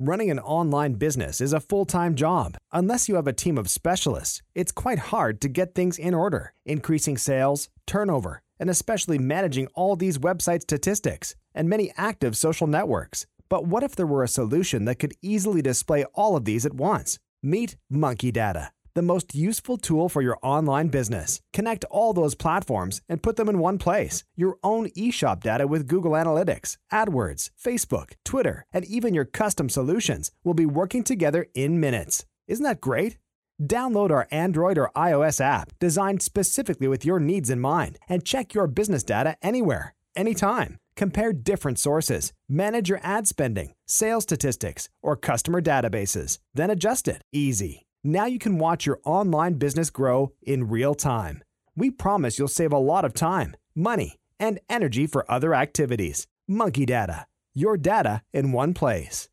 Running an online business is a full time job. Unless you have a team of specialists, it's quite hard to get things in order, increasing sales, turnover, and especially managing all these website statistics and many active social networks. But what if there were a solution that could easily display all of these at once? Meet Monkey Data, the most useful tool for your online business. Connect all those platforms and put them in one place. Your own eShop data with Google Analytics, AdWords, Facebook, Twitter, and even your custom solutions will be working together in minutes. Isn't that great? Download our Android or iOS app designed specifically with your needs in mind and check your business data anywhere, anytime. Compare different sources, manage your ad spending, sales statistics, or customer databases, then adjust it. Easy. Now you can watch your online business grow in real time. We promise you'll save a lot of time, money, and energy for other activities. Monkey Data, your data in one place.